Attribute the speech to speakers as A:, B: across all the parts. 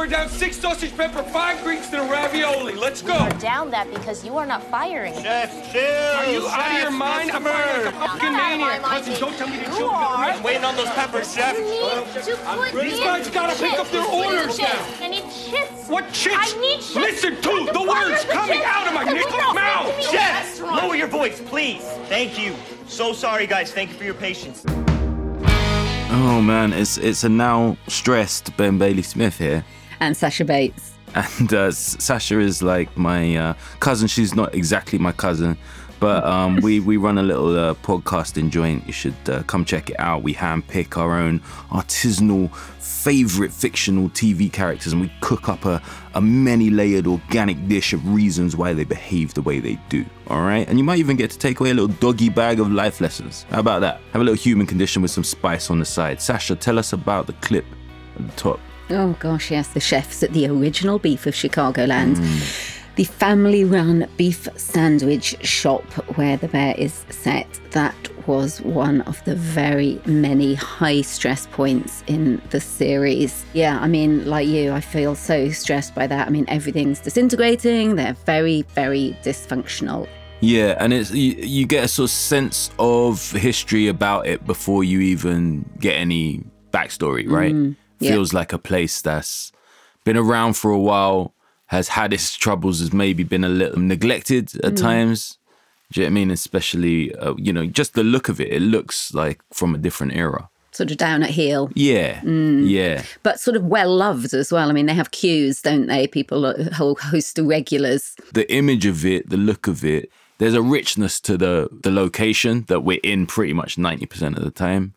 A: We're down six sausage pepper, five Greeks, and a ravioli. Let's go.
B: We're down that because you are not firing.
C: Chef, chill.
A: Are you out of your mind? I'm firing like a fucking maniac. Cousin, don't tell me to chill.
C: I'm waiting on those peppers, chef.
B: You need oh. to put
A: These guys gotta pick up their orders
B: Chips.
A: now.
B: I need chips.
A: What shit?
B: I need chips.
A: Listen to
B: What
A: the words
B: the
A: coming
B: chips?
A: out of my nickel mouth.
B: next.
C: Chef, lower your voice, please. Thank you. So sorry, guys. Thank you for your patience.
D: Oh man, it's it's a now stressed Ben Bailey Smith here.
E: And Sasha Bates.
D: And uh, Sasha is like my uh, cousin. She's not exactly my cousin, but um, we, we run a little uh, podcasting joint. You should uh, come check it out. We handpick our own artisanal favorite fictional TV characters and we cook up a, a many layered organic dish of reasons why they behave the way they do. All right. And you might even get to take away a little doggy bag of life lessons. How about that? Have a little human condition with some spice on the side. Sasha, tell us about the clip at the top.
E: Oh gosh, yes, the chefs at the original beef of Chicagoland. The family run beef sandwich shop where the bear is set. That was one of the very many high stress points in the series. Yeah, I mean, like you, I feel so stressed by that. I mean, everything's disintegrating, they're very, very dysfunctional.
D: Yeah, and it's you, you get a sort of sense of history about it before you even get any backstory, right? Mm.
E: Yeah.
D: Feels like a place that's been around for a while, has had its troubles, has maybe been a little neglected at times. Do you know what I mean? Especially, uh, you know, just the look of it, it looks like from a different era.
E: Sort of down at heel.
D: Yeah, yeah.
E: but sort of well loved as well. I mean, they have queues, don't they? People, a whole host of regulars.
D: the image of it, the look of it, there's a richness to the the location that we're in pretty much 90% of the time.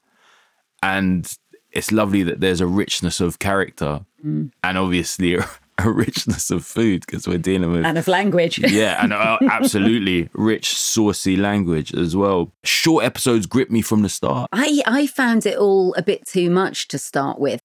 D: And it's lovely that there's a richness of character and obviously a, a richness of food because we're dealing with
E: And of language.
D: yeah, and uh, absolutely rich, saucy language as well. Short episodes grip me from the start.
E: I, I found it all a bit too much to start with.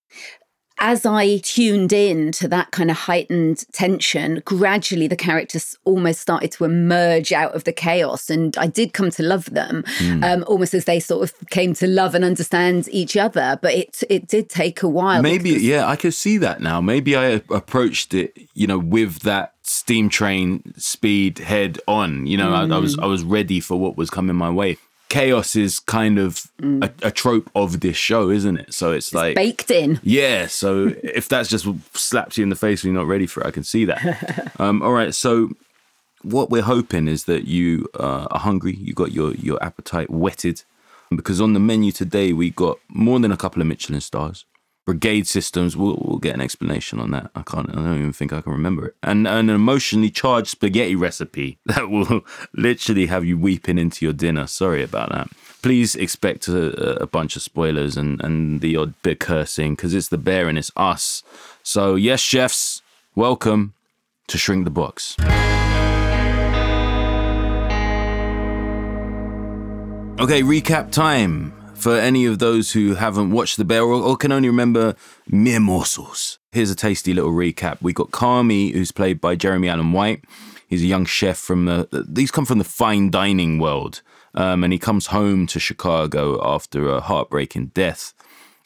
E: As I tuned in to that kind of heightened tension, gradually the characters almost started to emerge out of the chaos. And I did come to love them, um, almost as they sort of came to love and understand each other. But it it did take a while.
D: Maybe,
E: because-
D: yeah, I could see that now. Maybe I approached it, you know, with that steam train speed head on. You know, I, I was I was ready for what was coming my way. Chaos is kind of a, a trope of this show, isn't it? So it's like
E: baked in.
D: yeah, so if that's just slaps you in the face when you're not ready for it, I can see that. um, all right, so what we're hoping is that you uh, are hungry, you got your your appetite whetted, because on the menu today we got more than a couple of Michelin stars. Brigade Systems, we'll, we'll get an explanation on that. I can't, I don't even think I can remember it. And, and an emotionally charged spaghetti recipe that will literally have you weeping into your dinner. Sorry about that. Please expect a, a bunch of spoilers and, and the odd bit cursing because it's the bear and it's us. So, yes, chefs, welcome to Shrink the Box. Okay, recap time for any of those who haven't watched The Bear or, or can only remember mere morsels. Here's a tasty little recap. We got Carmy, who's played by Jeremy Allen White. He's a young chef from the. These come from the fine dining world, um, and he comes home to Chicago after a heartbreaking death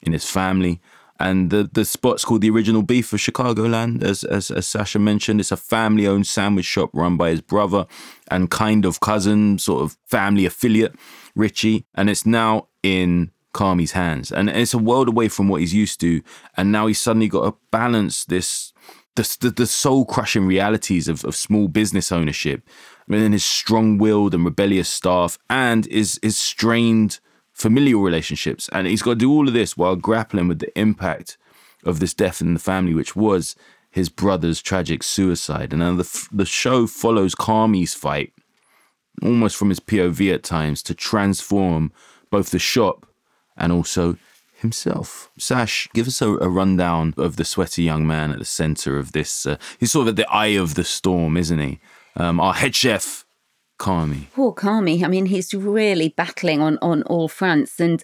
D: in his family. And the, the spot's called the Original Beef of Chicagoland, as, as, as Sasha mentioned. It's a family owned sandwich shop run by his brother and kind of cousin, sort of family affiliate, Richie. And it's now in Carmy's hands. And it's a world away from what he's used to. And now he's suddenly got to balance this, the, the, the soul crushing realities of, of small business ownership. I mean, his strong willed and rebellious staff and his, his strained familial relationships. And he's got to do all of this while grappling with the impact of this death in the family, which was his brother's tragic suicide. And now the, the show follows Carmy's fight, almost from his POV at times, to transform both the shop and also himself. Sash, give us a, a rundown of the sweaty young man at the center of this. Uh, he's sort of at the eye of the storm, isn't he? Um, our head chef, Carmy.
E: Poor Carmy. I mean, he's really battling on on all fronts, and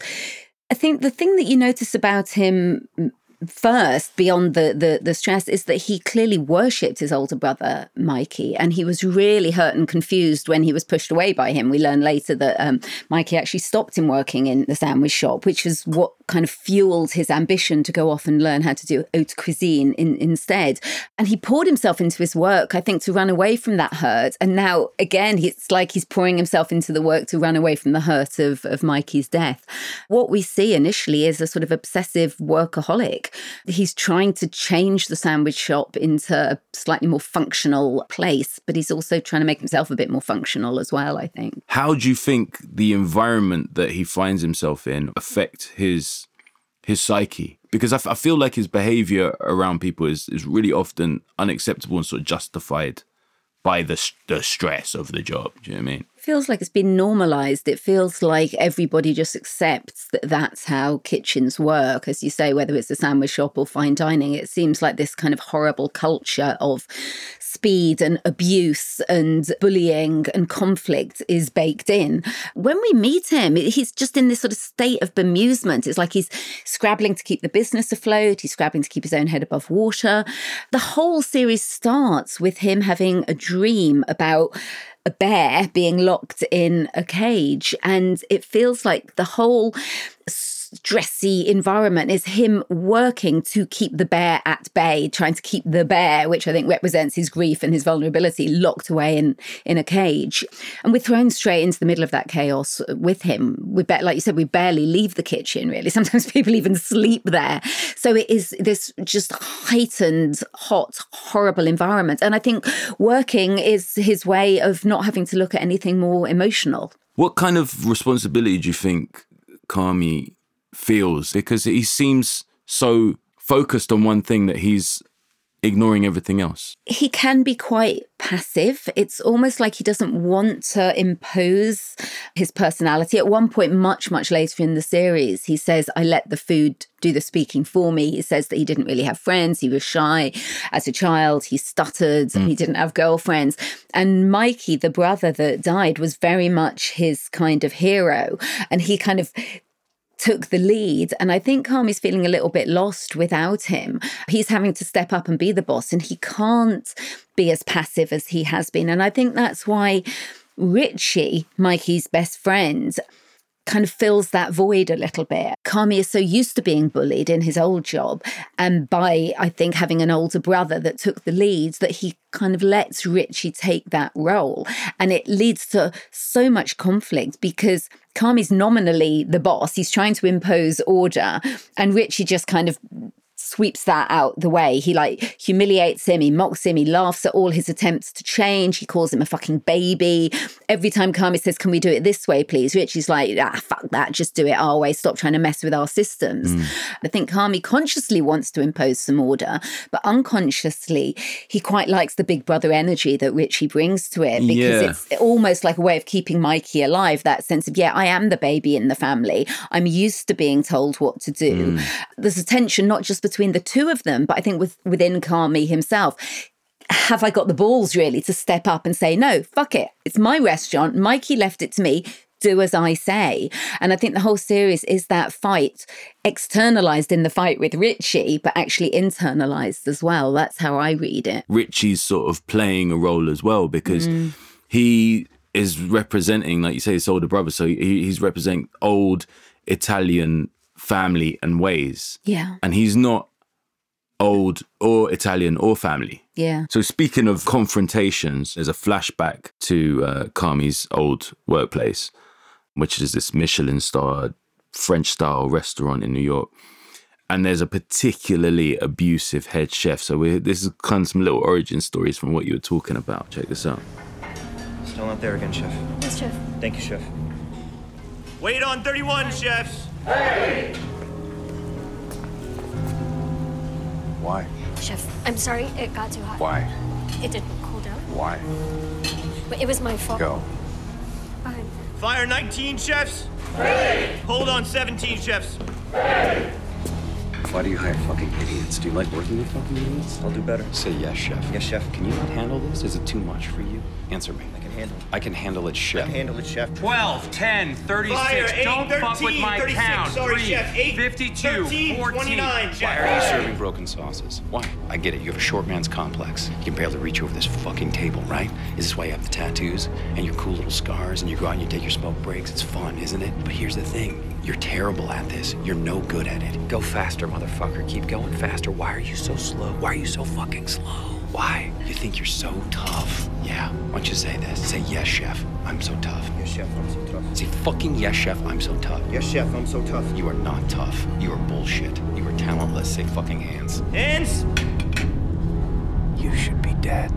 E: I think the thing that you notice about him first, beyond the, the the stress, is that he clearly worshipped his older brother Mikey, and he was really hurt and confused when he was pushed away by him. We learn later that um, Mikey actually stopped him working in the sandwich shop, which is what kind of fueled his ambition to go off and learn how to do haute cuisine in, instead. And he poured himself into his work, I think, to run away from that hurt. And now, again, it's like he's pouring himself into the work to run away from the hurt of, of Mikey's death. What we see initially is a sort of obsessive workaholic. He's trying to change the sandwich shop into a slightly more functional place, but he's also trying to make himself a bit more functional as well, I think.
D: How do you think the environment that he finds himself in affect his his psyche? Because I, f- I feel like his behavior around people is, is really often unacceptable and sort of justified by the, the stress of the job. Do you know what I mean?
E: Feels like it's been normalized. It feels like everybody just accepts that that's how kitchens work. As you say, whether it's a sandwich shop or fine dining, it seems like this kind of horrible culture of speed and abuse and bullying and conflict is baked in. When we meet him, he's just in this sort of state of bemusement. It's like he's scrabbling to keep the business afloat, he's scrabbling to keep his own head above water. The whole series starts with him having a dream about a bear being locked in a cage. And it feels like the whole stressy environment is him working to keep the bear at bay, trying to keep the bear, which I think represents his grief and his vulnerability, locked away in in a cage. And we're thrown straight into the middle of that chaos with him. We bet, like you said, we barely leave the kitchen. Really, sometimes people even sleep there. So it is this just heightened, hot, horrible environment. And I think working is his way of not having to look at anything more emotional.
D: What kind of responsibility do you think Carmy feels because he seems so focused on one thing that he's ignoring everything else.
E: He can be quite passive. It's almost like he doesn't want to impose his personality. At one point, much, much later in the series, he says, I let the food do the speaking for me. He says that he didn't really have friends. He was shy as a child. He stuttered. Mm. He didn't have girlfriends. And Mikey, the brother that died, was very much his kind of hero. And he kind of took the lead. And I think Carmy's feeling a little bit lost without him. He's having to step up and be the boss, and he can't be as passive as he has been. And I think that's why Richie, Mikey's best friend, kind of fills that void a little bit. Carmy is so used to being bullied in his old job, and by, I think, having an older brother that took the lead, that he kind of lets Richie take that role. And it leads to so much conflict because Carmy's nominally the boss. He's trying to impose order, and Richie just kind of sweeps that out the way. He like humiliates him, he mocks him, he laughs at all his attempts to change. He calls him a fucking baby. Every time Carmy says, Can we do it this way, please? Richie's like, Ah, fuck that, just do it our way. Stop trying to mess with our systems. Mm. I think Carmy consciously wants to impose some order, but unconsciously, he quite likes the big brother energy that Richie brings to it because yeah. it's almost like a way of keeping Mikey alive. That sense of, yeah, I am the baby in the family. I'm used to being told what to do. Mm. There's a tension not just between the two of them, but I think with within Carmy himself, have I got the balls really to step up and say, no, fuck it. It's my restaurant. Mikey left it to me. Do as I say. And I think the whole series is that fight externalized in the fight with Richie, but actually internalized as well. That's how I read it.
D: Richie's sort of playing a role as well because mm. he is representing, like you say, his older brother. So he, he's representing old Italian family and ways.
E: Yeah.
D: And he's not old or Italian or family.
E: Yeah.
D: So speaking of confrontations, there's a flashback to uh, Carmy's old workplace, which is this Michelin star French style restaurant in New York. And there's a particularly abusive head chef. So this is kind of some little origin stories from what you were talking about. Check this out.
C: Still not there again, chef.
B: Yes, chef.
C: Thank you, chef. Wait on 31, chefs.
F: Hey! Why?
B: Chef, I'm sorry it got too hot.
F: Why?
B: It didn't cool down.
F: Why?
B: But it was my fault.
F: Go.
B: Fine.
C: Fire 19 chefs.
F: Hey!
C: Hold on 17 chefs.
F: Hey!
G: Why do you hire fucking idiots? Do you like working with fucking idiots?
C: I'll do better.
G: Say yes, chef.
C: Yes, chef.
G: Can you not handle this? Is it too much for you? Answer me.
C: I can handle it.
G: I can handle it, chef.
C: I can handle it, chef.
A: 12, 10, 36.
C: Fire, eight,
A: Don't fuck with my
C: 36.
A: count.
C: Sorry,
A: Three,
C: chef. Eight,
A: 52,
C: 13,
A: 14.
C: 29, chef.
G: Why are you serving broken sauces? Why? I get it. You have a short man's complex. You can barely reach over this fucking table, right? Is this why you have the tattoos and your cool little scars and you go out and you take your smoke breaks? It's fun, isn't it? But here's the thing. You're terrible at this. You're no good at it. Go faster, motherfucker. Keep going faster. Why are you so slow? Why are you so fucking slow? Why? You think you're so tough? Yeah. Why don't you say this? Say yes, chef. I'm so tough.
C: Yes, chef. I'm so tough.
G: Say fucking yes, chef. I'm so tough.
C: Yes, chef. I'm so tough.
G: You are not tough. You are bullshit. You are talentless. Say fucking hands.
C: Hands.
G: You should be dead.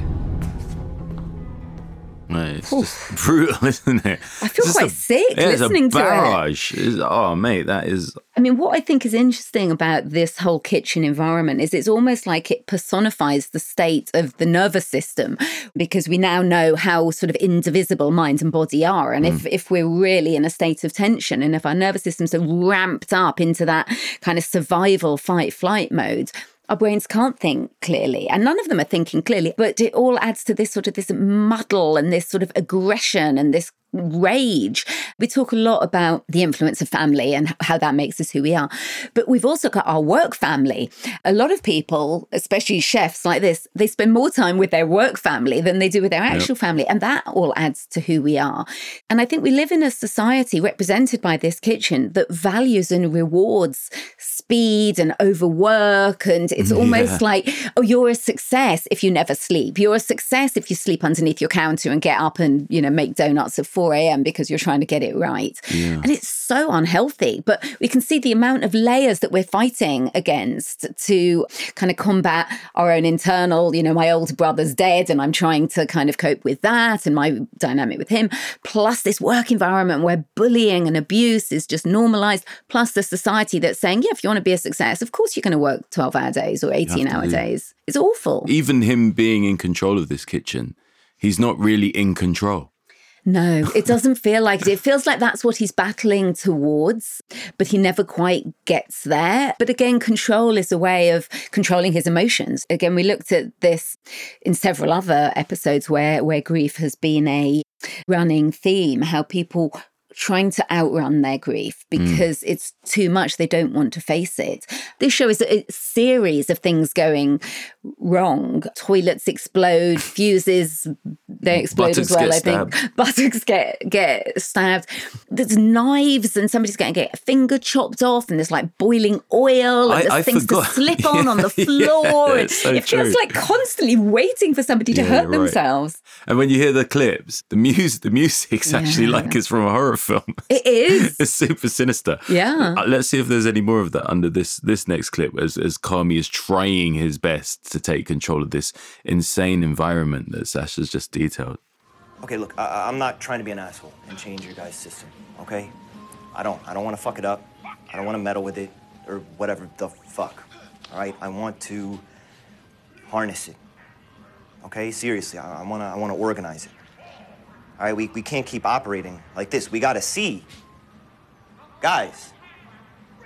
D: Right, It's just brutal, isn't it?
E: I feel
D: It's
E: quite
D: a-
E: sick listening to it.
D: barrage. It's- oh, mate, that is.
E: I mean, what I think is interesting about this whole kitchen environment is it's almost like it personifies the state of the nervous system because we now know how sort of indivisible mind and body are. And if, mm. if we're really in a state of tension and if our nervous systems are ramped up into that kind of survival fight flight mode, our brains can't think clearly and none of them are thinking clearly but it all adds to this sort of this muddle and this sort of aggression and this rage. We talk a lot about the influence of family and how that makes us who we are. But we've also got our work family. A lot of people especially chefs like this they spend more time with their work family than they do with their actual family and that all adds to who we are. And i think we live in a society represented by this kitchen that values and rewards speed and overwork and it's almost like oh you're a success if you never sleep. You're a success if you sleep underneath your counter and get up and you know make donuts at 4 a.m because you're trying to get it right. And it's so unhealthy but we can see the amount of layers that we're fighting against to kind of combat our own internal you know my older brother's dead and i'm trying to kind of cope with that and my dynamic with him. Plus this work environment where bullying and abuse is just normalized. Plus the society that's saying yeah if you want to be a success of course you're going to work 12 hour days or 18 hour
D: to.
E: days. It's awful.
D: Even him being in control of this kitchen, he's not really in control.
E: No, it doesn't feel like it. It feels like that's what he's battling towards, but he never quite gets there. But again, control is a way of controlling his emotions. Again, we looked at this in several other episodes where where grief has been a running theme, how people trying to outrun their grief hmm. because it's too much. They don't want to face it. This show is a series of things going wrong. Toilets explode fuses they mm, explode
D: Buttocks
E: as well i think. buttocks get get stabbed. There's knives and somebody's going to get a finger chopped off and there's like boiling oil and
D: I-
E: there's
D: I
E: things
D: forgot.
E: to slip on on the floor.
D: it's so
E: it feels like constantly waiting for somebody to
D: Yeah,
E: hurt
D: right.
E: themselves.
D: And when you hear the clips, the music, the music's actually
E: Yeah.
D: like it's from a horror film.
E: it is
D: It's super sinister.
E: Yeah.
D: Uh, let's see if there's any more of that under this this next clip as as Carmy is trying his best to take control of this insane environment that Sasha's just detailed.
C: Okay, look, I, I'm not trying to be an asshole and change your guys' system. Okay, I don't. I don't want to fuck it up. I don't want to meddle with it or whatever the fuck. All right, I want to harness it. Okay, seriously, I, I wanna. I wanna organize it. All right, we we can't keep operating like this. We gotta see, guys.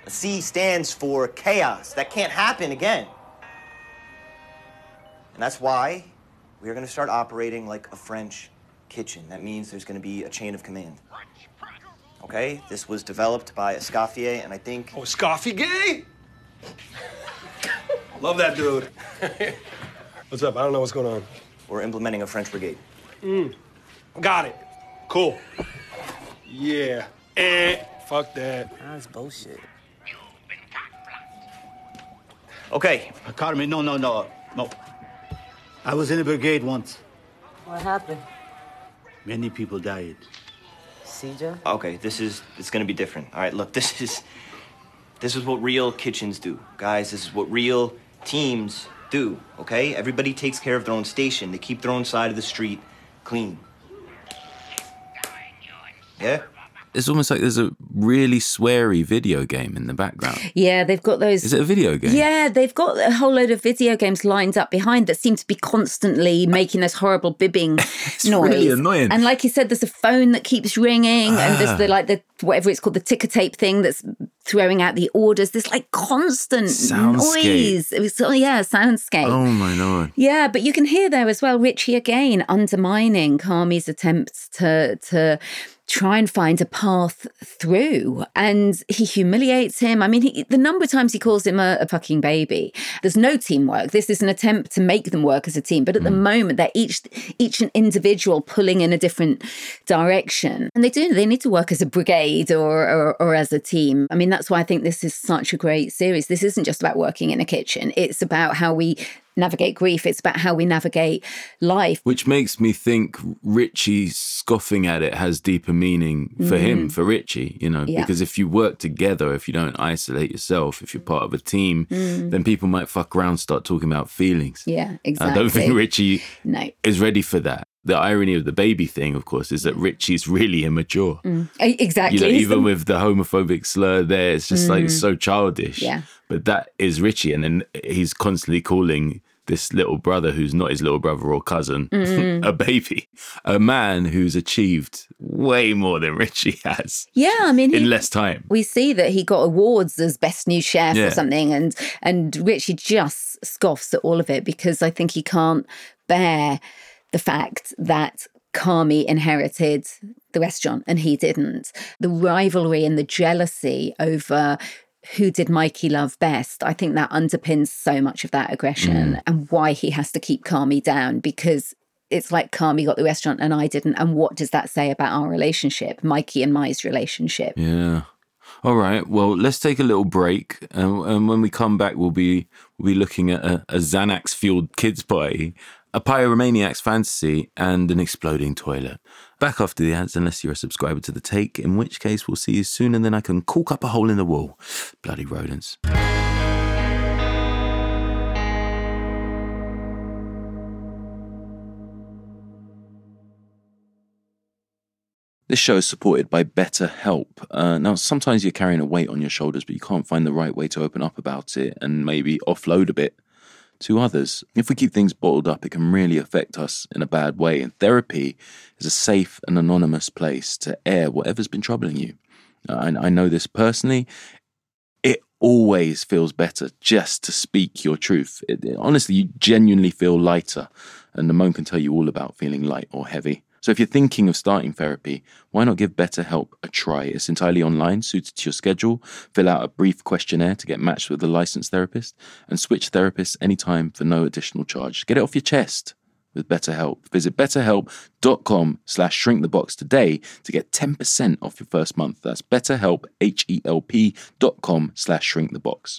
C: A C stands for chaos. That can't happen again. And that's why we are going to start operating like a French kitchen. That means there's going to be a chain of command. Okay? This was developed by Escoffier, and I think.
A: Oh, gay? Love that dude. What's up? I don't know what's going on.
C: We're implementing a French brigade. Mm.
A: Got it. Cool. Yeah. Eh. Fuck that.
H: That's bullshit.
C: Okay,
I: Carmen, no, no, no, no. I was in a brigade once.
H: What happened?
I: Many people died.
H: CJ?
C: okay, this is. It's going to be different. All right, look, this is. This is what real kitchens do. Guys, this is what real teams do, okay? Everybody takes care of their own station, they keep their own side of the street clean. Yeah?
D: it's almost like there's a really sweary video game in the background.
E: Yeah, they've got those.
D: Is it a video game?
E: Yeah, they've got a whole load of video games lined up behind that seem to be constantly making this horrible bibbing it's noise.
D: really annoying.
E: And like you said, there's a phone that keeps ringing, and there's
D: Ah.
E: the like the whatever it's called, the ticker tape thing that's throwing out the orders. This like constant
D: Soundscape.
E: noise. It was oh yeah, soundscape.
D: Oh my lord.
E: Yeah, but you can hear there as well Richie again undermining Carmy's attempts to to try and find a path through and he humiliates him. I mean, he, the number of times he calls him a, a fucking baby. There's no teamwork. This is an attempt to make them work as a team, but at the mm. moment they're each each an individual pulling in a different direction. And they do they need to work as a brigade or, or or as a team. I mean, that's why I think this is such a great series. This isn't just about working in a kitchen. It's about how we navigate grief. It's about how we navigate life.
D: Which makes me think Richie scoffing at it has deeper meaning for him, for Richie, you know,
E: Mm. Yeah.
D: because if you work together, if you don't isolate yourself, if you're part of a team, then people might fuck around, start talking about feelings.
E: Mm. Yeah,
D: I
E: exactly.
D: don't think Richie
E: No.
D: is ready for that. The irony of the baby thing, of course, is that Richie's really immature.
E: E- Exactly.
D: You know, even with the homophobic slur there, it's just like so childish.
E: Yeah.
D: But that is Richie. And then he's constantly calling this little brother who's not his little brother or cousin a baby, a man who's achieved way more than Richie has
E: yeah, I mean, he,
D: in less time.
E: we see that he got awards as best new chef
D: Yeah.
E: or something, and and Richie just scoffs at all of it because I think he can't bear the fact that Carmy inherited the restaurant and he didn't. The rivalry and the jealousy over who did Mikey love best, I think that underpins so much of that aggression mm. and why he has to keep Carmy down because it's like Carmy got the restaurant and I didn't. And what does that say about our relationship, Mikey and Mai's relationship?
D: Yeah. All right. Well, let's take a little break, and, and when we come back, we'll be we'll be looking at a, a Xanax fueled kids party, a Pyromaniac's fantasy, and an exploding toilet. Back after the ads, unless you're a subscriber to the Take, in which case we'll see you soon, and then I can cork up a hole in the wall. Bloody rodents. This show is supported by BetterHelp. Uh, now, sometimes you're carrying a weight on your shoulders, but you can't find the right way to open up about it and maybe offload a bit to others. If we keep things bottled up, it can really affect us in a bad way. And therapy is a safe and anonymous place to air whatever's been troubling you. Uh, I, I know this personally. It always feels better just to speak your truth. It, it- honestly, you genuinely feel lighter, and the moan can tell you all about feeling light or heavy. So if you're thinking of starting therapy, why not give BetterHelp a try? It's entirely online, suited to your schedule. Fill out a brief questionnaire to get matched with a licensed therapist, and switch therapists anytime for no additional charge. Get it off your chest with BetterHelp. Visit betterhelp.com slash shrinkthebox today to get 10% off your first month. That's betterhelp, H-E-L-P dot com slash shrinkthebox.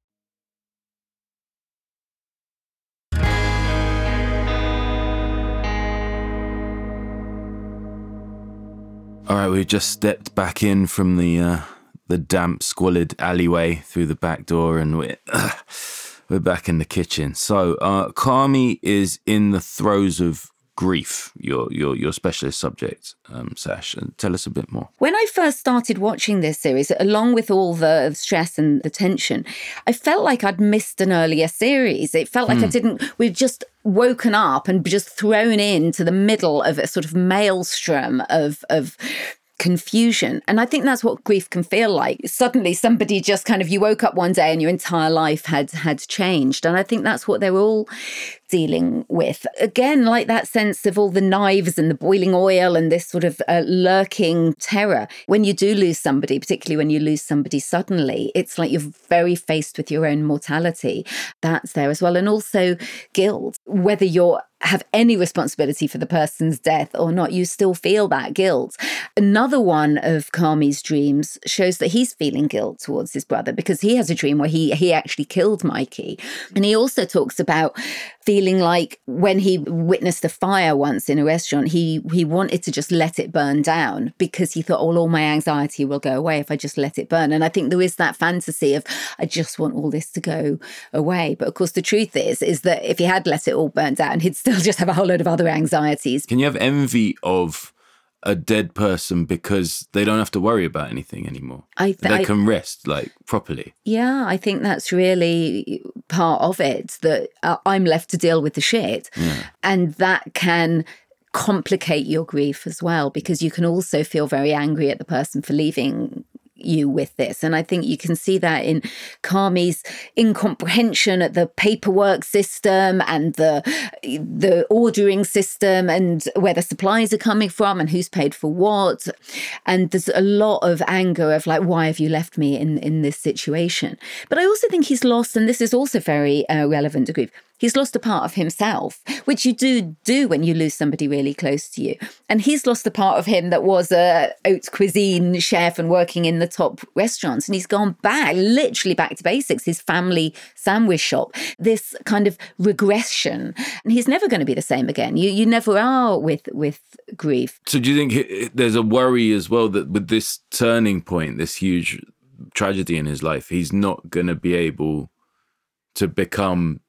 D: All right, we've just stepped back in from the uh, the damp, squalid alleyway through the back door, and we're we're back in the kitchen. So, uh, Carmy is in the throes of grief. Your your your specialist subject, um, Sash, and tell us a bit more.
E: When I first started watching this series, along with all the stress and the tension, I felt like I'd missed an earlier series. It felt like I didn't, we'd just woken up and just thrown into the middle of a sort of maelstrom of, of, confusion and i think that's what grief can feel like suddenly somebody just kind of you woke up one day and your entire life had had changed and i think that's what they're all dealing with. Again, like that sense of all the knives and the boiling oil and this sort of uh, lurking terror. When you do lose somebody, particularly when you lose somebody suddenly, it's like you're very faced with your own mortality. That's there as well. And also guilt, whether you're have any responsibility for the person's death or not, you still feel that guilt. Another one of Carmy's dreams shows that he's feeling guilt towards his brother because he has a dream where he he actually killed Mikey. And he also talks about feeling like when he witnessed a fire once in a restaurant, he he wanted to just let it burn down because he thought, oh, all my anxiety will go away if I just let it burn. And I think there is that fantasy of I just want all this to go away. But of course, the truth is is that if he had let it all burn down, he'd still just have a whole load of other anxieties.
D: Can you have envy of a dead person because they don't have to worry about anything anymore?
E: I th-
D: they
E: I-
D: can rest like properly.
E: Yeah, I think that's really part of it that uh, I'm left to deal with the shit. And that can complicate your grief as well because you can also feel very angry at the person for leaving you with this. And i think you can see that in carmy's incomprehension at the paperwork system and the the ordering system and where the supplies are coming from and who's paid for what. And there's a lot of anger of like why have you left me in in this situation? But i also think he's lost and this is also very uh, relevant to grief He's lost a part of himself, which you do do when you lose somebody really close to you. And he's lost a part of him that was a haute cuisine chef and working in the top restaurants. And he's gone back, literally back to basics, his family sandwich shop, this kind of regression. And he's never going to be the same again. You you never are with with grief.
D: So do you think there's a worry as well that with this turning point, this huge tragedy in his life, he's not going to be able to become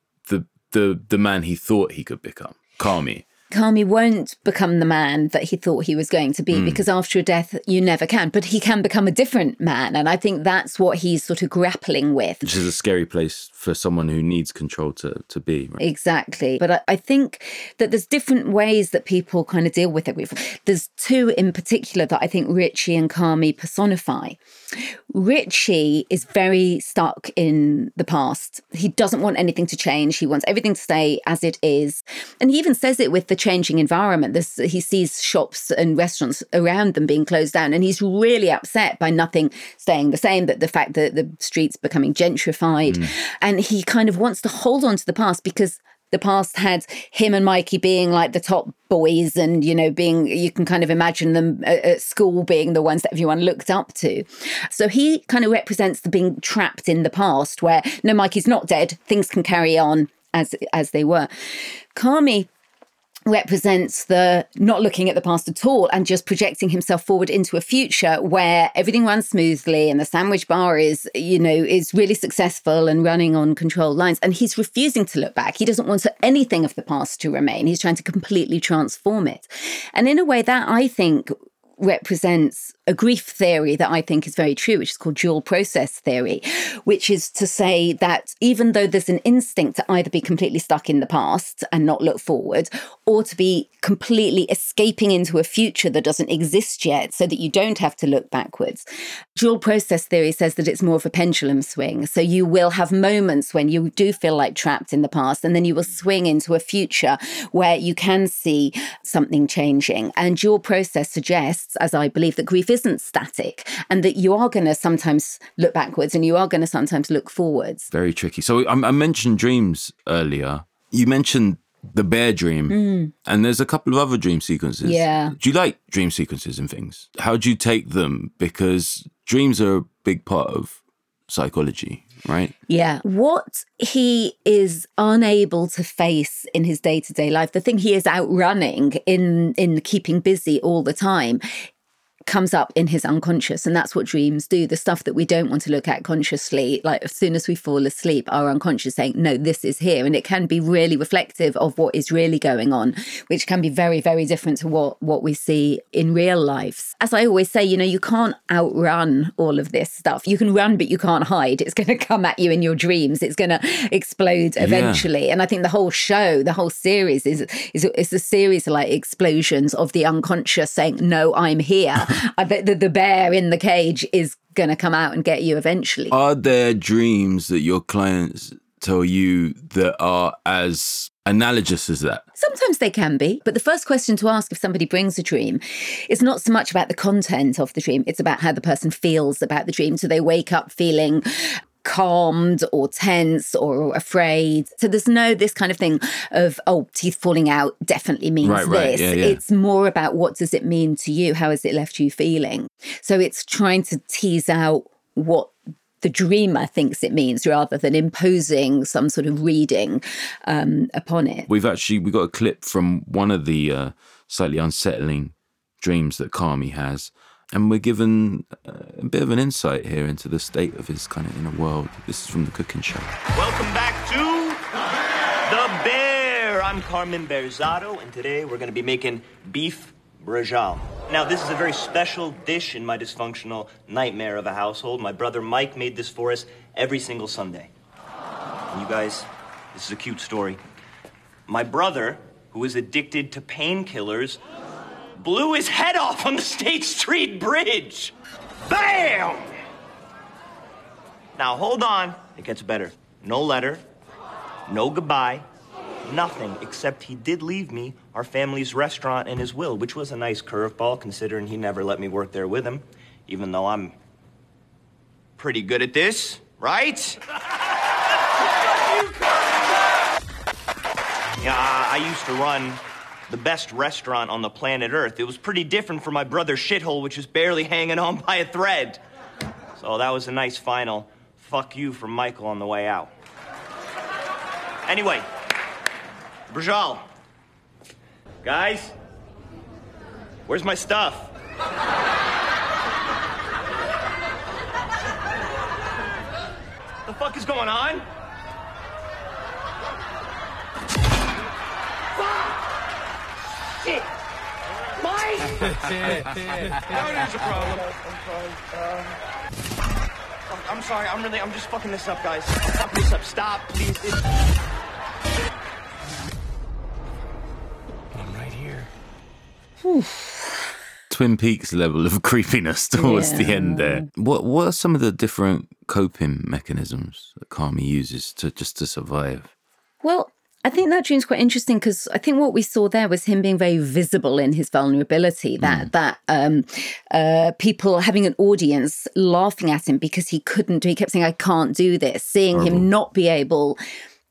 D: the the man he thought he could become, Carmy.
E: Carmy won't become the man that he thought he was going to be
D: Mm.
E: because after a death, you never can. But he can become a different man. And I think that's what he's sort of grappling with.
D: Which is a scary place for someone who needs control to to be. Right?
E: Exactly. But I, I think that there's different ways that people kind of deal with it. There's two in particular that I think Richie and Carmy personify. Richie is very stuck in the past. He doesn't want anything to change. He wants everything to stay as it is. And he even says it with the changing environment. This, he sees shops and restaurants around them being closed down, and he's really upset by nothing staying the same, that the fact that the streets becoming gentrified. Mm. And he kind of wants to hold on to the past because the past had him and Mikey being like the top boys, and you know, being you can kind of imagine them at, at school being the ones that everyone looked up to. So he kind of represents the being trapped in the past, where no, Mikey's not dead; things can carry on as as they were. Carmy represents the not looking at the past at all and just projecting himself forward into a future where everything runs smoothly and the sandwich bar is you know is really successful and running on controlled lines. And he's refusing to look back. He doesn't want anything of the past to remain. He's trying to completely transform it. And in a way that i think represents a grief theory that I think is very true, which is called dual process theory, which is to say that even though there's an instinct to either be completely stuck in the past and not look forward, or to be completely escaping into a future that doesn't exist yet so that you don't have to look backwards, dual process theory says that it's more of a pendulum swing. So you will have moments when you do feel like trapped in the past, and then you will swing into a future where you can see something changing. And dual process suggests, as I believe, that grief isn't static and that you are going to sometimes look backwards and you are going to sometimes look forwards.
D: Very tricky. So I, I mentioned dreams earlier. You mentioned the bear dream,
E: Mm.
D: and there's a couple of other dream sequences.
E: Yeah.
D: Do you like dream sequences and things? How do you take them? Because dreams are a big part of psychology, right?
E: Yeah. What he is unable to face in his day to day life, the thing he is outrunning in, in keeping busy all the time, comes up in his unconscious and that's what dreams do. The stuff that we don't want to look at consciously like as soon as we fall asleep our unconscious saying no this is here. And it can be really reflective of what is really going on which can be very very different to what what we see in real lives. As i always say you know you can't outrun all of this stuff. You can run but you can't hide. It's going to come at you in your dreams. It's going to explode
D: Yeah.
E: eventually. And i think the whole show the whole series is is, is a series of like explosions of the unconscious saying no i'm here I bet the, the bear in the cage is going to come out and get you eventually.
D: Are there dreams that your clients tell you that are as analogous as that.
E: Sometimes they can be, but the first question to ask if somebody brings a dream is not so much about the content of the dream, it's about how the person feels about the dream. So they wake up feeling calmed or tense or afraid. So there's no this kind of thing of oh teeth falling out definitely means
D: Right, right.
E: this.
D: Yeah, yeah.
E: It's more about what does it mean to you? How has it left you feeling? So it's trying to tease out what the dreamer thinks it means rather than imposing some sort of reading um, upon it.
D: We've actually we got a clip from one of the uh, slightly unsettling dreams that Carmy has, and we're given uh, a bit of an insight here into the state of his kind of inner world. This is from the cooking show.
C: Welcome back to The Bear. I'm Carmen Berzatto, and today we're going to be making beef braciole. Now, this is a very special dish in my dysfunctional nightmare of a household. My brother Mike made this for us every single Sunday. And you guys, this is a cute story. My brother, who is addicted to painkillers, blew his head off on the State Street Bridge. Bam! Now, hold on. It gets better. No letter, no goodbye, nothing, except he did leave me our family's restaurant and his will, which was a nice curveball considering he never let me work there with him, even though I'm pretty good at this, right? Yeah, I used to run the best restaurant on the planet Earth. It was pretty different from my brother's shithole, which was barely hanging on by a thread. So that was a nice final fuck you from Michael on the way out. Anyway, Braciole. Guys, where's my stuff? What the fuck is going on? Fuck! Shit! Mike!
A: Now it is a problem.
C: Fuck, I'm sorry, I'm really, I'm just fucking this up, guys. I'm this up. Stop, please. It's...
G: I'm right here.
D: Twin Peaks level of creepiness towards the end there. What what are some of the different coping mechanisms that Carmy uses to just to survive?
E: Well, I think that dream's quite interesting because I think what we saw there was him being very visible in his vulnerability. That that um, uh, people having an audience laughing at him because he couldn't do. He kept saying, "I can't do this," seeing him not be able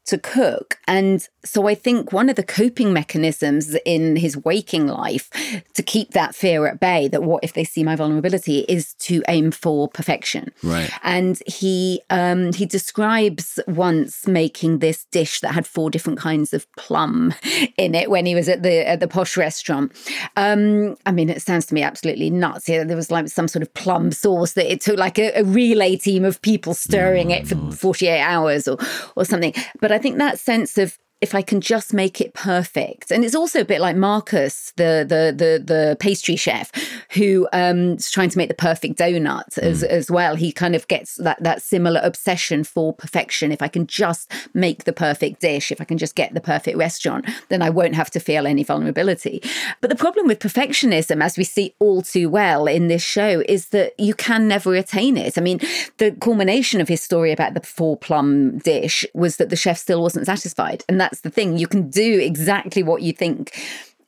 E: to cook. And so I think one of the coping mechanisms in his waking life to keep that fear at bay that what if they see my vulnerability is to aim for perfection.
D: Right.
E: And he um, he describes once making this dish that had four different kinds of plum in it when he was at the at the posh restaurant. Um, I mean, it sounds to me absolutely nuts. Yeah, there was like some sort of plum sauce that it took like a, a relay team of people stirring it for 48 hours or or something. But I think that sense of if I can just make it perfect. And it's also a bit like Marcus, the the the, the pastry chef, who um, is trying to make the perfect donut as, as well. He kind of gets that that similar obsession for perfection. If I can just make the perfect dish, if I can just get the perfect restaurant, then I won't have to feel any vulnerability. But the problem with perfectionism, as we see all too well in this show, is that you can never attain it. I mean, the culmination of his story about the four plum dish was that the chef still wasn't satisfied. And that's the thing. You can do exactly what you think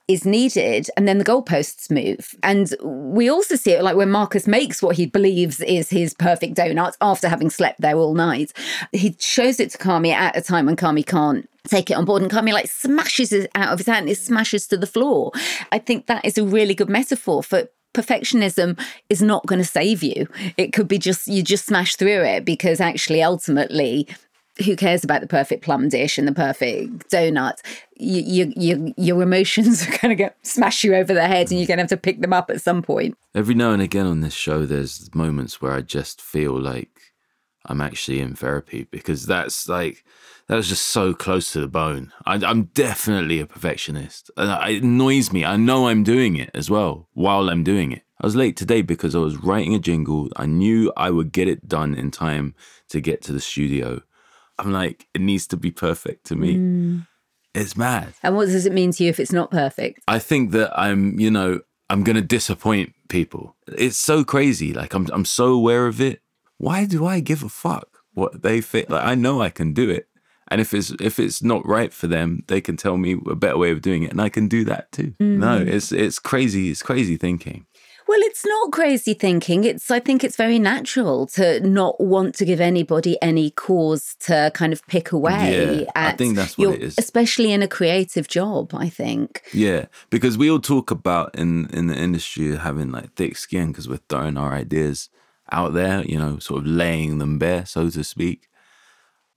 E: is needed and then the goalposts move. And we also see it like when marcus makes what he believes is his perfect donut after having slept there all night he shows it to carmy at a time when carmy can't take it on board and carmy like smashes it out of his hand. It smashes to the floor. I think that is a really good metaphor for perfectionism is not going to save you. It could be just you just smash through it because actually ultimately who cares about the perfect plum dish and the perfect donut? You, you, you, your emotions are going to go smash you over the head, and you're going to have to pick them up at some point.
D: Every now and again on this show, there's moments where I just feel like I'm actually in therapy because that's like that was just so close to the bone. I, I'm definitely a perfectionist, and it annoys me. I know I'm doing it as well while I'm doing it. I was late today because I was writing a jingle. I knew I would get it done in time to get to the studio. I'm like, it needs to be perfect to me.
E: Mm.
D: It's mad.
E: And what does it mean to you if it's not perfect?
D: I think that I'm, you know, I'm going to disappoint people. It's so crazy. Like I'm I'm so aware of it. Why do I give a fuck what they think? Like I know I can do it. And if it's if it's not right for them, they can tell me a better way of doing it, and I can do that too. No,
E: Mm.
D: it's it's crazy. It's crazy thinking.
E: Well, it's not crazy thinking. It's I think it's very natural to not want to give anybody any cause to kind of pick away
D: Yeah, I
E: at
D: think that's what
E: your-
D: it is.
E: especially in a creative job, I think.
D: Yeah, because we all talk about in in the industry having like thick skin because we're throwing our ideas out there, you know, sort of laying them bare, so to speak.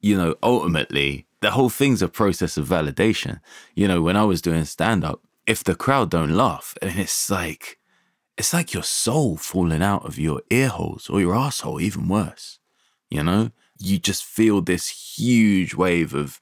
D: You know, ultimately, the whole thing's a process of validation. You know, when I was doing stand up, if the crowd don't laugh, and it's like it's like your soul falling out of your ear holes or your asshole, even worse. You know, you just feel this huge wave of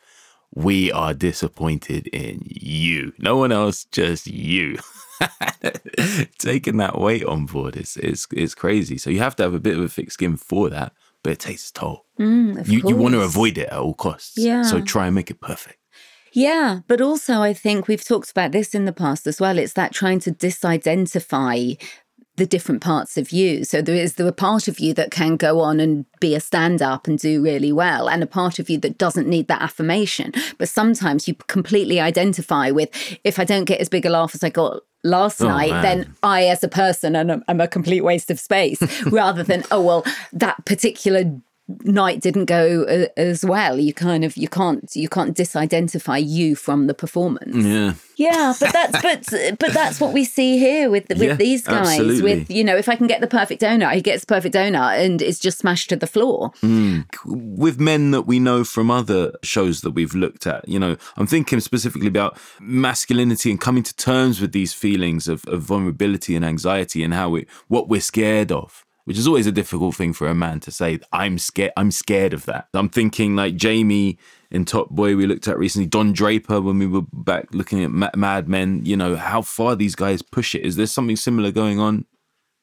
D: we are disappointed in you. No one else, just you. Taking that weight on board is is is crazy. So you have to have a bit of a thick skin for that, but it takes its toll.
E: Mm,
D: you you want to avoid it at all costs.
E: Yeah.
D: So try and make it perfect.
E: Yeah, but also I think we've talked about this in the past as well. It's that trying to disidentify the different parts of you. So there is there a part of you that can go on and be a stand up and do really well, and a part of you that doesn't need that affirmation. But sometimes you completely identify with if I don't get as big a laugh as I got last
J: Oh,
E: night,
J: man.
E: then I, as a person, am, am a complete waste of space, rather than oh well, that particular night didn't go uh, as well. You kind of you can't you can't disidentify you from the performance.
D: Yeah.
E: Yeah, but that's but but that's what we see here with with
D: Yeah,
E: these guys.
D: absolutely.
E: With you know, if I can get the perfect donut, he gets the perfect donut, and it's just smashed to the floor.
D: Mm. With men that we know from other shows that we've looked at, you know, I'm thinking specifically about masculinity and coming to terms with these feelings of, of vulnerability and anxiety and how we what we're scared of. Which is always a difficult thing for a man to say. I'm scared. I'm scared of that. I'm thinking like Jamie in Top Boy we looked at recently. Don Draper when we were back looking at Mad Men. You know how far these guys push it. Is there something similar going on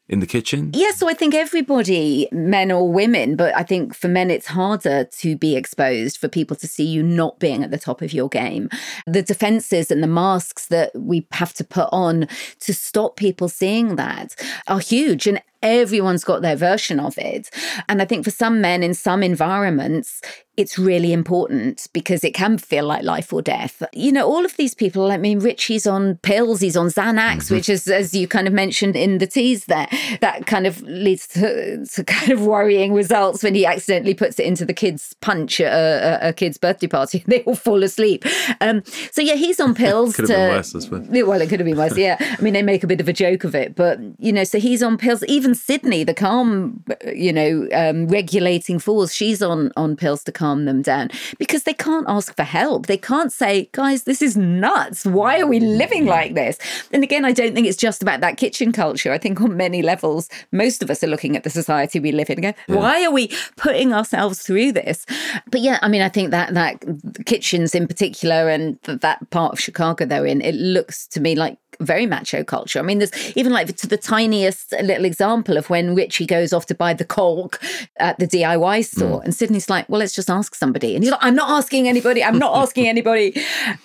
D: in the kitchen?
E: Yeah, so I think everybody, men or women, but I think for men it's harder to be exposed for people to see you not being at the top of your game. The defenses and the masks that we have to put on to stop people seeing that are huge and everyone's got their version of it. And I think for some men in some environments, it's really important because it can feel like life or death. You know, all of these people, I mean, Richie's on pills, he's on Xanax, which is, as you kind of mentioned in the tease there, that kind of leads to, to kind of worrying results when he accidentally puts it into the kids' punch at a, a, kid's birthday party. They all fall asleep. Um, so, yeah, he's on pills.
D: Could have
E: to,
D: been worse, I suppose.
E: Well, it could have been worse. Yeah. I mean, they make a bit of a joke of it, but, you know, so he's on pills. Even Sydney, the calm, you know, um, regulating force, she's on, on pills to calm them down because they can't ask for help. They can't say, guys, this is nuts. Why are we living like this? And again, I don't think it's just about that kitchen culture. I think on many levels, most of us are looking at the society we live in and go, why are we putting ourselves through this? But yeah, I mean, I think that, that kitchens in particular and th- that part of Chicago they're in, it looks to me like very macho culture. I mean, there's even like to the tiniest little example of when Richie goes off to buy the caulk at the DIY store, hmm. and Sydney's like, "Well, let's just ask somebody," and he's like, "I'm not asking anybody. I'm not asking anybody."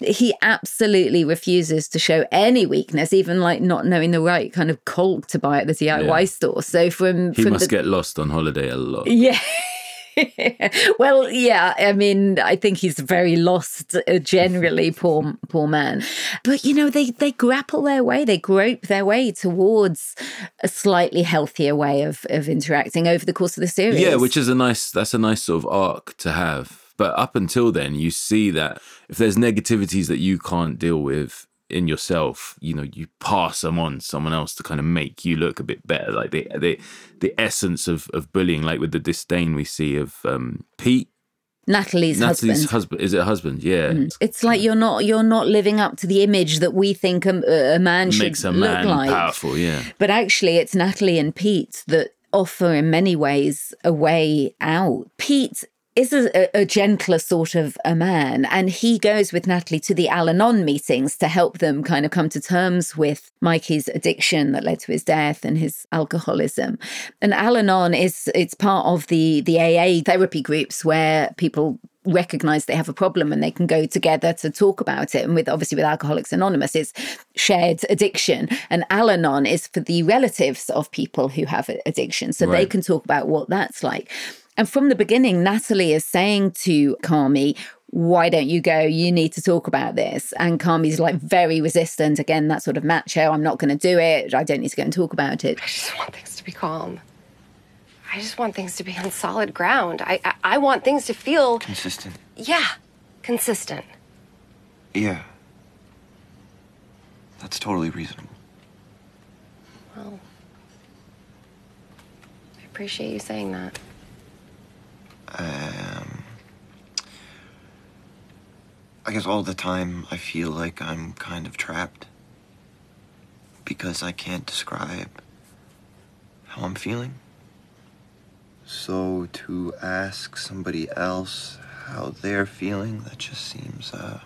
E: He absolutely refuses to show any weakness, even like not knowing the right kind of caulk to buy at the DIY
D: Yeah.
E: store. So from
D: He
E: from
D: must
E: the,
D: get lost on holiday a lot.
E: yeah. well, yeah. I mean, I think he's very lost uh, generally, poor poor man. But you know, they they grapple their way, they grope their way towards a slightly healthier way of of interacting over the course of the series.
D: Yeah, which is a nice that's a nice sort of arc to have. But up until then, you see that if there's negativities that you can't deal with in yourself, you know, you pass them on someone else to kind of make you look a bit better. Like the the the essence of of bullying, like with the disdain we see of um Pete.
E: Natalie's,
D: Natalie's
E: husband.
D: husband. Is it husband? Yeah.
E: Mm. It's like you're not you're not living up to the image that we think a, a man should
D: Makes a
E: look
D: man
E: like.
D: powerful, yeah.
E: But actually, it's Natalie and Pete that offer, in many ways, a way out. Pete is a, a gentler sort of a man, and he goes with Natalie to the Al Anon meetings to help them kind of come to terms with Mikey's addiction that led to his death and his alcoholism. And Al Anon is it's part of the the AA therapy groups where people recognize they have a problem and they can go together to talk about it. And with obviously with alcoholics anonymous it's shared addiction. And al-anon is for the relatives of people who have addiction so they can talk about what that's like and from the beginning, Natalie is saying to Carmy, why don't you go? You need to talk about this. And Carmy's like very resistant. Again, that sort of macho. I'm not going to do it. I don't need to go and talk about it.
J: I just want things to be calm. I just want things to be on solid ground. I, I, I want things to feel,
C: Consistent.
J: yeah, consistent.
C: Yeah. That's totally reasonable.
J: Well, I appreciate you saying that.
C: Um, I guess all the time I feel like I'm kind of trapped because I can't describe how I'm feeling. So to ask somebody else how they're feeling, that just seems, uh,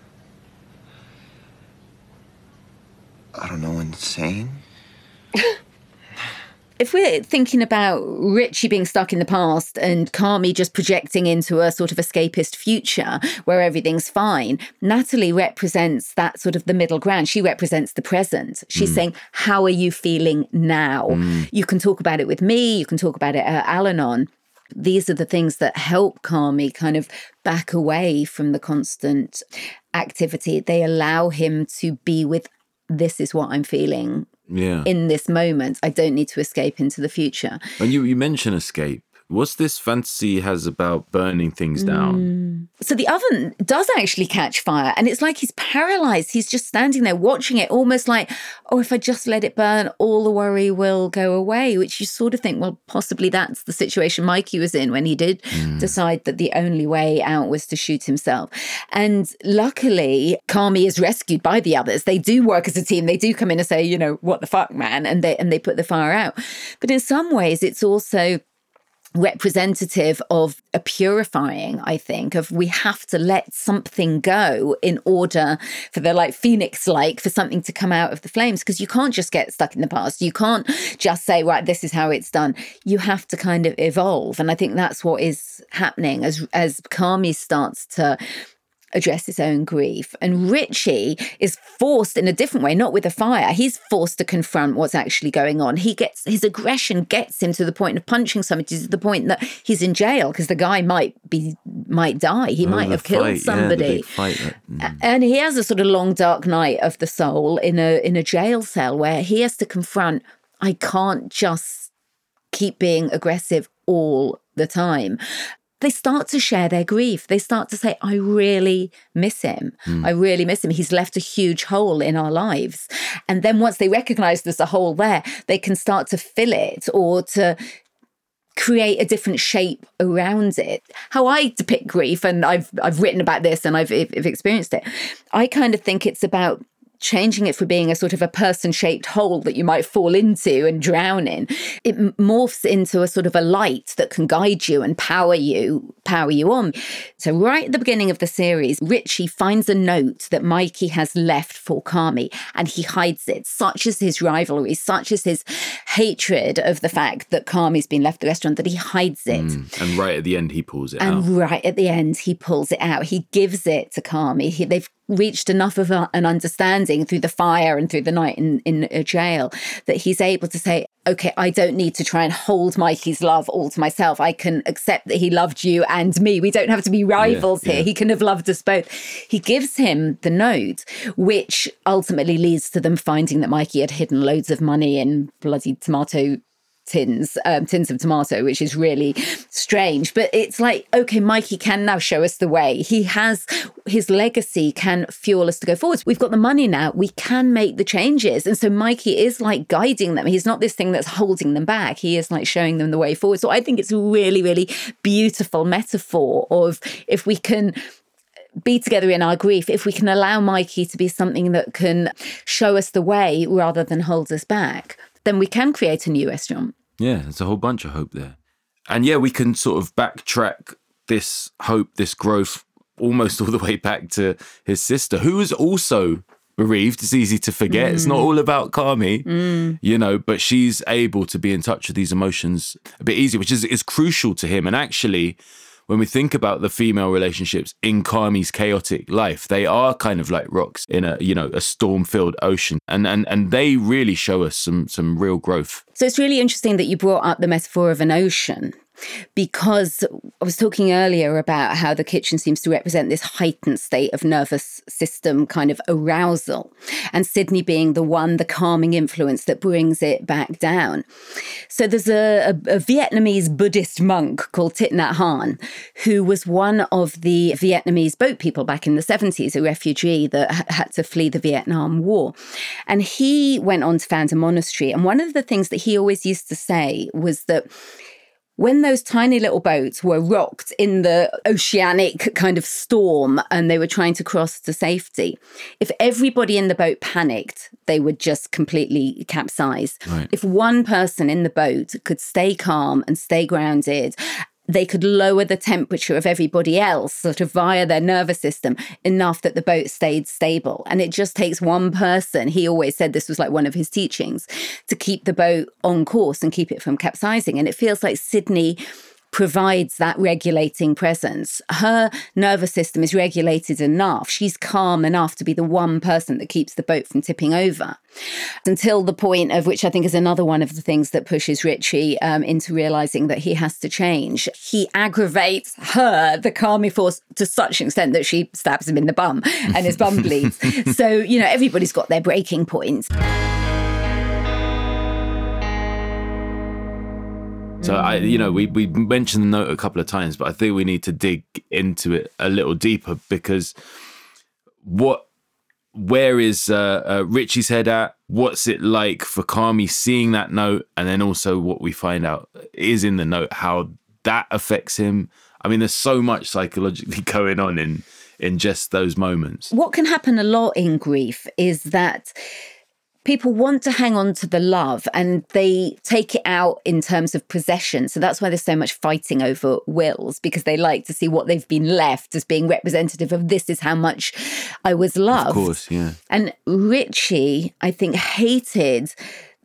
C: I don't know, insane.
E: If we're thinking about Richie being stuck in the past and Carmy just projecting into a sort of escapist future where everything's fine, Natalie represents that sort of the middle ground. She represents the present. She's
K: Mm.
E: saying, How are you feeling now?
K: Mm.
E: You can talk about it with me, you can talk about it at Al Anon. These are the things that help Carmy kind of back away from the constant activity. They allow him to be with this is what I'm feeling
D: Yeah.
E: in this moment. I don't need to escape into the future.
D: And you, you mention escape. What's this fantasy he has about burning things down?
E: Mm. So the oven does actually catch fire, and it's like he's paralyzed. He's just standing there watching it, almost like, oh, if I just let it burn, all the worry will go away. Which you sort of think, well, possibly that's the situation Mikey was in when he did decide that the only way out was to shoot himself. And luckily, Carmy is rescued by the others. They do work as a team. They do come in and say, you know, what the fuck, man, and they and they put the fire out. But in some ways, it's also representative of a purifying i think of we have to let something go in order for the like phoenix like for something to come out of the flames because you can't just get stuck in the past. You can't just say right this is how it's done. You have to kind of evolve and i think that's what is happening as as carmy starts to address his own grief. And Richie is forced in a different way, not with a fire. He's forced to confront what's actually going on. He gets his aggression gets him to the point of punching somebody to the point that he's in jail because the guy might be might die. He
D: Oh,
E: might have killed
D: fight, yeah,
E: somebody.
D: that- mm.
E: And he has a sort of long dark night of the soul in a in a jail cell where he has to confront I can't just keep being aggressive all the time. They start to share their grief. They start to say, I really miss him.
K: Hmm.
E: I really miss him. He's left a huge hole in our lives. And then once they recognize there's a hole there, they can start to fill it or to create a different shape around it. How I depict grief, and I've I've written about this and I've, I've experienced it. I kind of think it's about changing it from being a sort of a person shaped hole that you might fall into and drown in it morphs into a sort of a light that can guide you and power you power you on so right at the beginning of the series richie finds a note that mikey has left for carmy and he hides it such as his rivalry such as his hatred of the fact that carmy's been left the restaurant that he hides it
D: Mm. And right at the end, he pulls it
E: and
D: out.
E: And right at the end, he pulls it out. He gives it to Carmy. He, they've reached enough of a, an understanding through the fire and through the night in, in a jail that he's able to say, okay, I don't need to try and hold Mikey's love all to myself. I can accept that he loved you and me. We don't have to be rivals here.
K: yeah.
E: He can have loved us both. He gives him the note, which ultimately leads to them finding that Mikey had hidden loads of money in bloody tomato tins, um, tins of tomato, which is really strange. But it's like, okay, Mikey can now show us the way. He has his legacy can fuel us to go forwards. We've got the money now. We can make the changes. And so Mikey is like guiding them. He's not this thing that's holding them back. He is like showing them the way forward. So I think it's a really, really beautiful metaphor of if we can be together in our grief, if we can allow Mikey to be something that can show us the way rather than hold us back, then we can create a new restaurant.
D: Yeah, there's a whole bunch of hope there. And yeah, we can sort of backtrack this hope, this growth, almost all the way back to his sister, who was also bereaved. It's easy to forget. It's not
E: Mm.
D: all about Carmy,
E: Mm.
D: you know, but she's able to be in touch with these emotions a bit easier, which is, is crucial to him. And actually, when we think about the female relationships in Carmy's chaotic life, they are kind of like rocks in a, you know, a storm-filled ocean. And and and they really show us some some real growth.
E: So it's really interesting that you brought up the metaphor of an ocean because I was talking earlier about how the kitchen seems to represent this heightened state of nervous system kind of arousal, and Sydney being the one, the calming influence that brings it back down. So there's a, a, a Vietnamese Buddhist monk called Thich Nhat Hanh, who was one of the Vietnamese boat people back in the 70s, a refugee that had to flee the Vietnam War. And he went on to found a monastery. And one of the things that he always used to say was that when those tiny little boats were rocked in the oceanic kind of storm and they were trying to cross to safety, if everybody in the boat panicked, they would just completely capsize.
D: Right.
E: If one person in the boat could stay calm and stay grounded, they could lower the temperature of everybody else sort of via their nervous system enough that the boat stayed stable. And it just takes one person, he always said this was like one of his teachings, to keep the boat on course and keep it from capsizing. And it feels like Sydney provides that regulating presence. Her nervous system is regulated enough. She's calm enough to be the one person that keeps the boat from tipping over. Until the point of which I think is another one of the things that pushes Richie um, into realizing that he has to change. He aggravates her, the calming force, to such an extent that she stabs him in the bum and his bum bleeds. so, you know, everybody's got their breaking points.
D: So I, you know, we we mentioned the note a couple of times, but I think we need to dig into it a little deeper because what, where is uh, uh, Richie's head at? What's it like for Carmy seeing that note, and then also what we find out is in the note how that affects him. I mean, there's so much psychologically going on in in just those moments.
E: What can happen a lot in grief is that people want to hang on to the love and they take it out in terms of possession. So that's why there's so much fighting over wills because they like to see what they've been left as being representative of this is how much I was loved.
D: Of course, yeah.
E: And Richie, I think, hated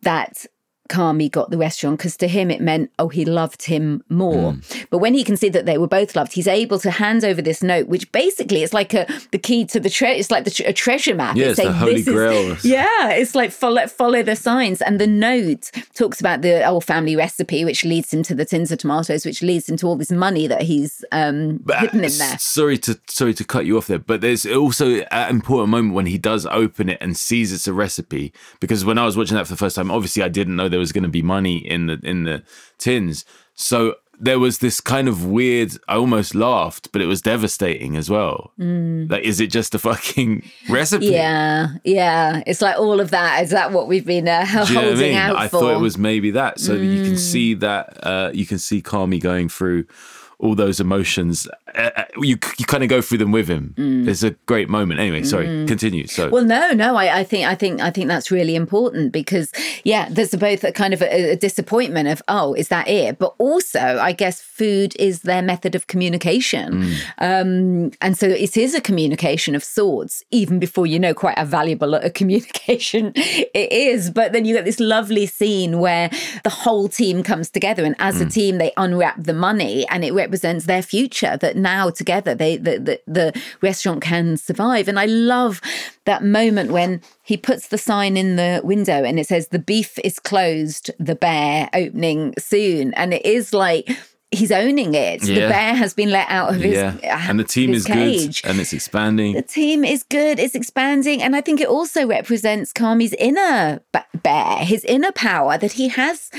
E: that Carmy got the restaurant because to him it meant, oh, he loved him more.
D: Mm.
E: But when he can see that they were both loved, he's able to hand over this note, which basically is like a the key to the treasure. It's like the tre- a treasure map.
D: Yeah, it's the
E: saying,
D: Holy
E: "This is-"
D: Grail.
E: yeah, it's like follow follow the signs. And the note talks about the old family recipe, which leads him to the tins of tomatoes, which leads him to all this money that he's um, hidden in there.
D: Sorry to sorry to cut you off there, but there's also an important moment when he does open it and sees it's a recipe. Because when I was watching that for the first time, obviously I didn't know there was going to be money in the in the tins. So there was this kind of weird. I almost laughed, but it was devastating as well.
E: Mm.
D: Like, is it just a fucking recipe?
E: Yeah, yeah. It's like all of that. Is that what we've been uh,
D: know I
E: holding
D: mean?
E: out
D: I
E: for?
D: thought it was maybe that. So you can
E: Mm.
D: see that. Uh, you can see Carmy going through all those emotions. Uh, uh, you you kind of go through them with him.
E: Mm.
D: It's a great moment. Anyway, sorry.
E: Mm.
D: Continue. So
E: Well, no, no. I, I think I think I think that's really important because yeah, there's both a kind of a, a disappointment of oh, is that it? But also, I guess food is their method of communication,
D: Mm.
E: um, and so it is a communication of sorts. Even before you know quite how valuable a communication it is, but then you get this lovely scene where the whole team comes together, and as a
K: Mm.
E: team, they unwrap the money, and it represents their future. That now together, they the the, the restaurant can survive. And I love that moment when he puts the sign in the window and it says the beef is closed, the bear opening soon, and it is like. He's owning it. The bear has been let out of his
D: yeah, uh, and the team is
E: cage.
D: good and it's expanding.
E: The team is good, it's expanding, and I think it also represents Carmy's inner bear, his inner power that he has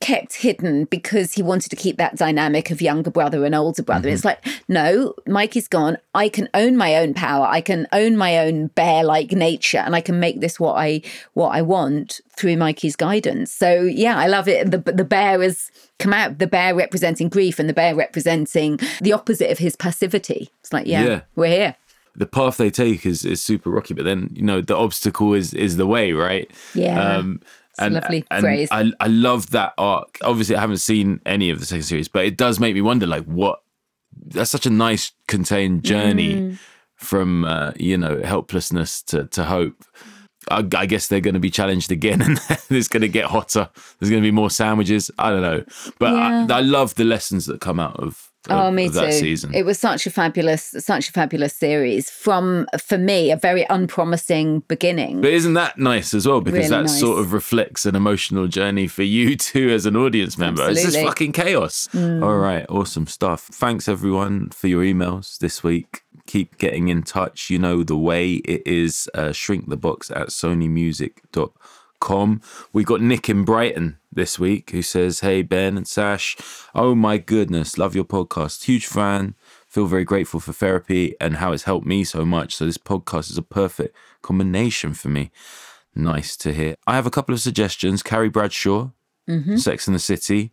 E: kept hidden because he wanted to keep that dynamic of younger brother and older brother.
D: Mm-hmm.
E: It's like, no, Mikey's gone. I can own my own power. I can own my own bear-like nature, and I can make this what I what I want through Mikey's guidance. So yeah, I love it. The the bear has come out. The bear representing grief, and the bear representing the opposite of his passivity. It's like, yeah,
D: Yeah.
E: we're here.
D: the path they take is, is super rocky, but then you know the obstacle is is the way, right?
E: Yeah. It's a lovely phrase.
D: I I love that arc. Obviously, I haven't seen any of the second series, but it does make me wonder, like, what? That's such a nice contained journey
E: Mm.
D: from uh, you know helplessness to to hope. I, I guess they're going to be challenged again, and it's going to get hotter. There's going to be more sandwiches. I don't know, but
E: Yeah.
D: I, I love the lessons that come out of of,
E: Oh, me too.
D: season.
E: It was such a fabulous, such a fabulous series. From for me, a very unpromising beginning.
D: But isn't that nice as well? Because
E: Really
D: that
E: nice.
D: sort of reflects an emotional journey for you too as an audience member. It's just fucking chaos.
E: Mm.
D: All right, awesome stuff. Thanks everyone for your emails this week. Keep getting in touch. You know the way it is uh, shrink the box at sonymusic.com. We got Nick in Brighton this week who says, Hey Ben and Sash, oh my goodness, love your podcast. Huge fan. Feel very grateful for therapy and how it's helped me so much. So this podcast is a perfect combination for me. Nice to hear. I have a couple of suggestions. Carrie Bradshaw,
E: Mhm.
D: Sex in the City.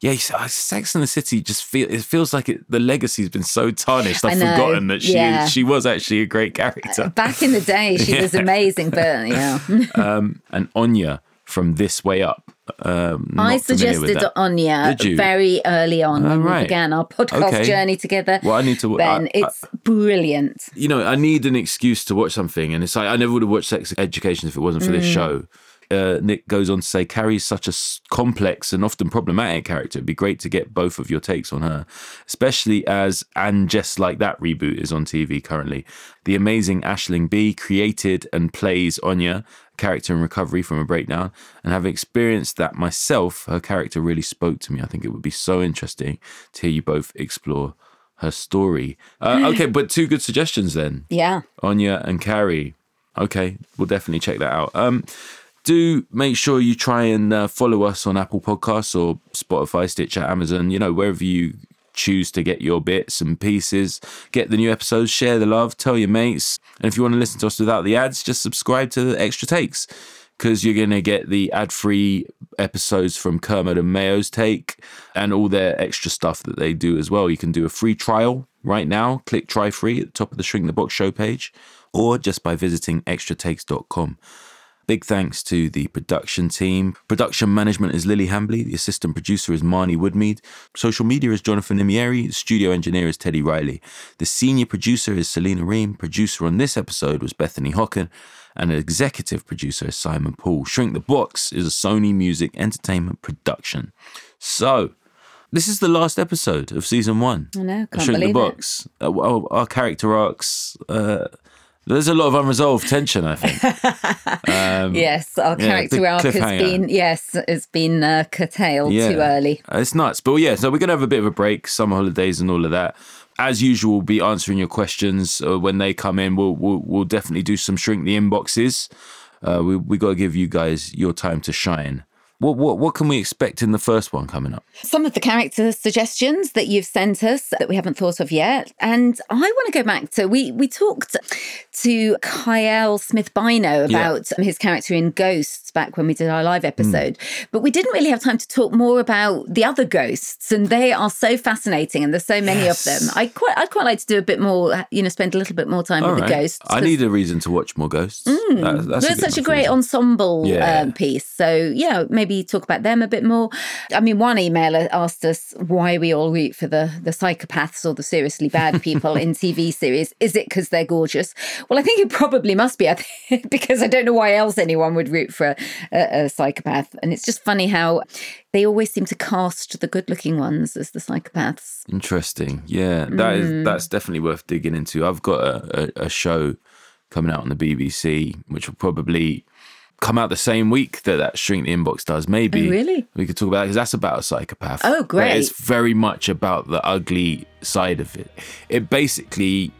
D: Yeah, uh, Sex and the City just feel it feels like it, the legacy's been so tarnished. I've forgotten that she
E: yeah.
D: she was actually a great character.
E: Back in the day, she was amazing, but yeah.
D: um, and Anya from This Way Up. Um,
E: I
D: not familiar with
E: suggested. Anya very early on
D: Oh,
E: when
D: right.
E: we began our podcast
D: Okay.
E: journey together.
D: Well, I need to.
E: Ben,
D: I- I-
E: it's brilliant.
D: you know, I need an excuse to watch something, and it's like I never would have watched Sex Education if it wasn't for this
E: Mm.
D: show. Uh, Nick goes on to say, Carrie's such a complex and often problematic character. It'd be great to get both of your takes on her, especially as And Just Like That reboot is on TV currently. The amazing Aisling Bea created and plays Anya, a character in recovery from a breakdown, and having experienced that myself, her character really spoke to me. I think it would be so interesting to hear you both explore her story. Uh, okay, but two good suggestions then.
E: Yeah.
D: Anya and Carrie. Okay, we'll definitely check that out. Um, do make sure you try and uh, follow us on Apple Podcasts or Spotify, Stitcher, Amazon, you know, wherever you choose to get your bits and pieces. Get the new episodes, share the love, tell your mates. And if you want to listen to us without the ads, just subscribe to the extra takes because you're going to get the ad free episodes from Kermode and Mayo's take and all their extra stuff that they do as well. You can do a free trial right now. Click try free at the top of the Shrink the Box show page or just by visiting extratakes.com. Big thanks to the production team. Production management is Lily Hambley. The assistant producer is Marnie Woodmead. Social media is Jonathan Nimieri. Studio engineer is Teddy Riley. The senior producer is Selena Ream. Producer on this episode was Bethany Hocken. And executive producer is Simon Paul. Shrink the Box is a Sony Music Entertainment production. So, this is the last episode of season one.
E: I know, can't
D: Shrink the
E: believe it.
D: Uh, our character arcs. Uh, there's a lot of unresolved tension, I think. Um,
E: yes, our character
D: big
E: arc has been yes, has been uh, curtailed too early.
D: It's nuts. But yeah, so we're going to have a bit of a break, summer holidays and all of that. As usual, we'll be answering your questions uh, when they come in. We'll, we'll, we'll definitely do some shrink the inboxes. Uh, we we got to give you guys your time to shine. What, what, what can we expect in the first one coming up?
E: Some of the character suggestions that you've sent us that we haven't thought of yet, and I want to go back to we we talked to Kiell Smith-Bynoe
K: Yeah.
E: about his character in Ghosts back when we did our live episode, but we didn't really have time to talk more about the other ghosts, and they are so fascinating, and there's so many of them. I quite I'd quite like to do a bit more, you know, spend a little bit more time
D: All
E: with
D: right.
E: the ghosts.
D: I need a reason to watch more ghosts.
E: Mm,
D: That- that's
E: that's
D: good
E: such a great
D: reason.
E: ensemble
D: Yeah.
E: um, piece. So, yeah, maybe talk about them a bit more. I mean, one emailer asked us why we all root for the, the psychopaths or the seriously bad people in TV series. Is it because they're gorgeous? Well, I think it probably must be, I think, because I don't know why else anyone would root for a, a, psychopath. And it's just funny how they always seem to cast the good looking ones as the psychopaths.
D: Interesting. Yeah, that is
E: Mm.
D: that's definitely worth digging into. I've got a, a, a show coming out on the BBC, which will probably come out the same week that that Shrink the Inbox does. Maybe
E: Oh, really?
D: we could talk about because that's about a psychopath.
E: Oh, great.
D: it's very much about the ugly side of it. It basically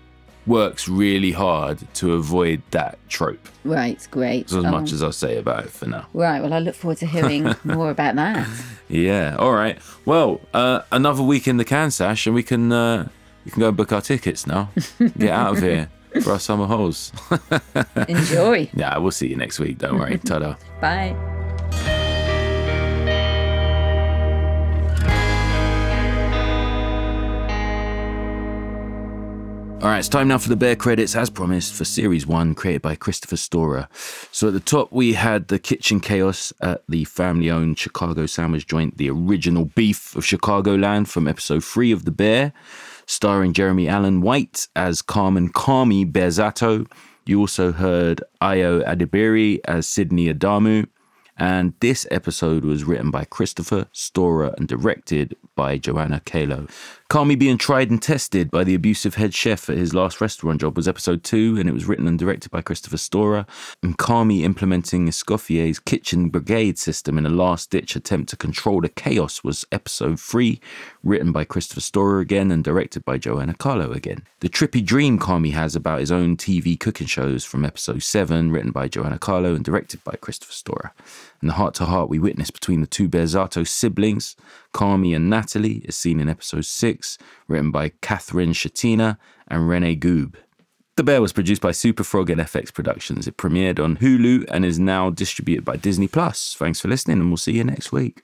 D: works really hard to avoid that trope.
E: Right, great.
D: That's as
E: Oh,
D: much as I'll say about it for now.
E: Right, well, I look forward to hearing more about that.
D: Yeah. All right. Well, uh, another week in the can, Sash, and we can uh, we can go and book our tickets now. Get out of here for our summer holes.
E: Enjoy.
D: yeah, we'll see you next week. Don't worry. Ta-da.
E: Bye.
D: All right, it's time now for the Bear credits, as promised, for Series 1, created by Christopher Storer. So at the top, we had the kitchen chaos at the family owned Chicago sandwich joint, the original beef of Chicagoland from episode 3 of The Bear, starring Jeremy Allen White as Carmen Carmy Berzatto. You also heard Ayo Edebiri as Sydney Adamu, And this episode was written by Christopher Storer and directed by Joanna Calo. Carmy being tried and tested by the abusive head chef at his last restaurant job was episode two, and it was written and directed by Christopher Storer. And Carmy implementing Escoffier's kitchen brigade system in a last ditch attempt to control the chaos was episode three, written by Christopher Storer again and directed by Joanna Calo again. The trippy dream Carmy has about his own TV cooking shows from episode seven, written by Joanna Calo and directed by Christopher Storer. And the heart to heart we witnessed between the two Berzatto siblings, Carmy and Natalie, is seen in episode six, written by Catherine Schetina and Rene Gube. The Bear was produced by Superfrog and FX Productions. It premiered on Hulu and is now distributed by Disney Plus. Thanks for listening, and we'll see you next week.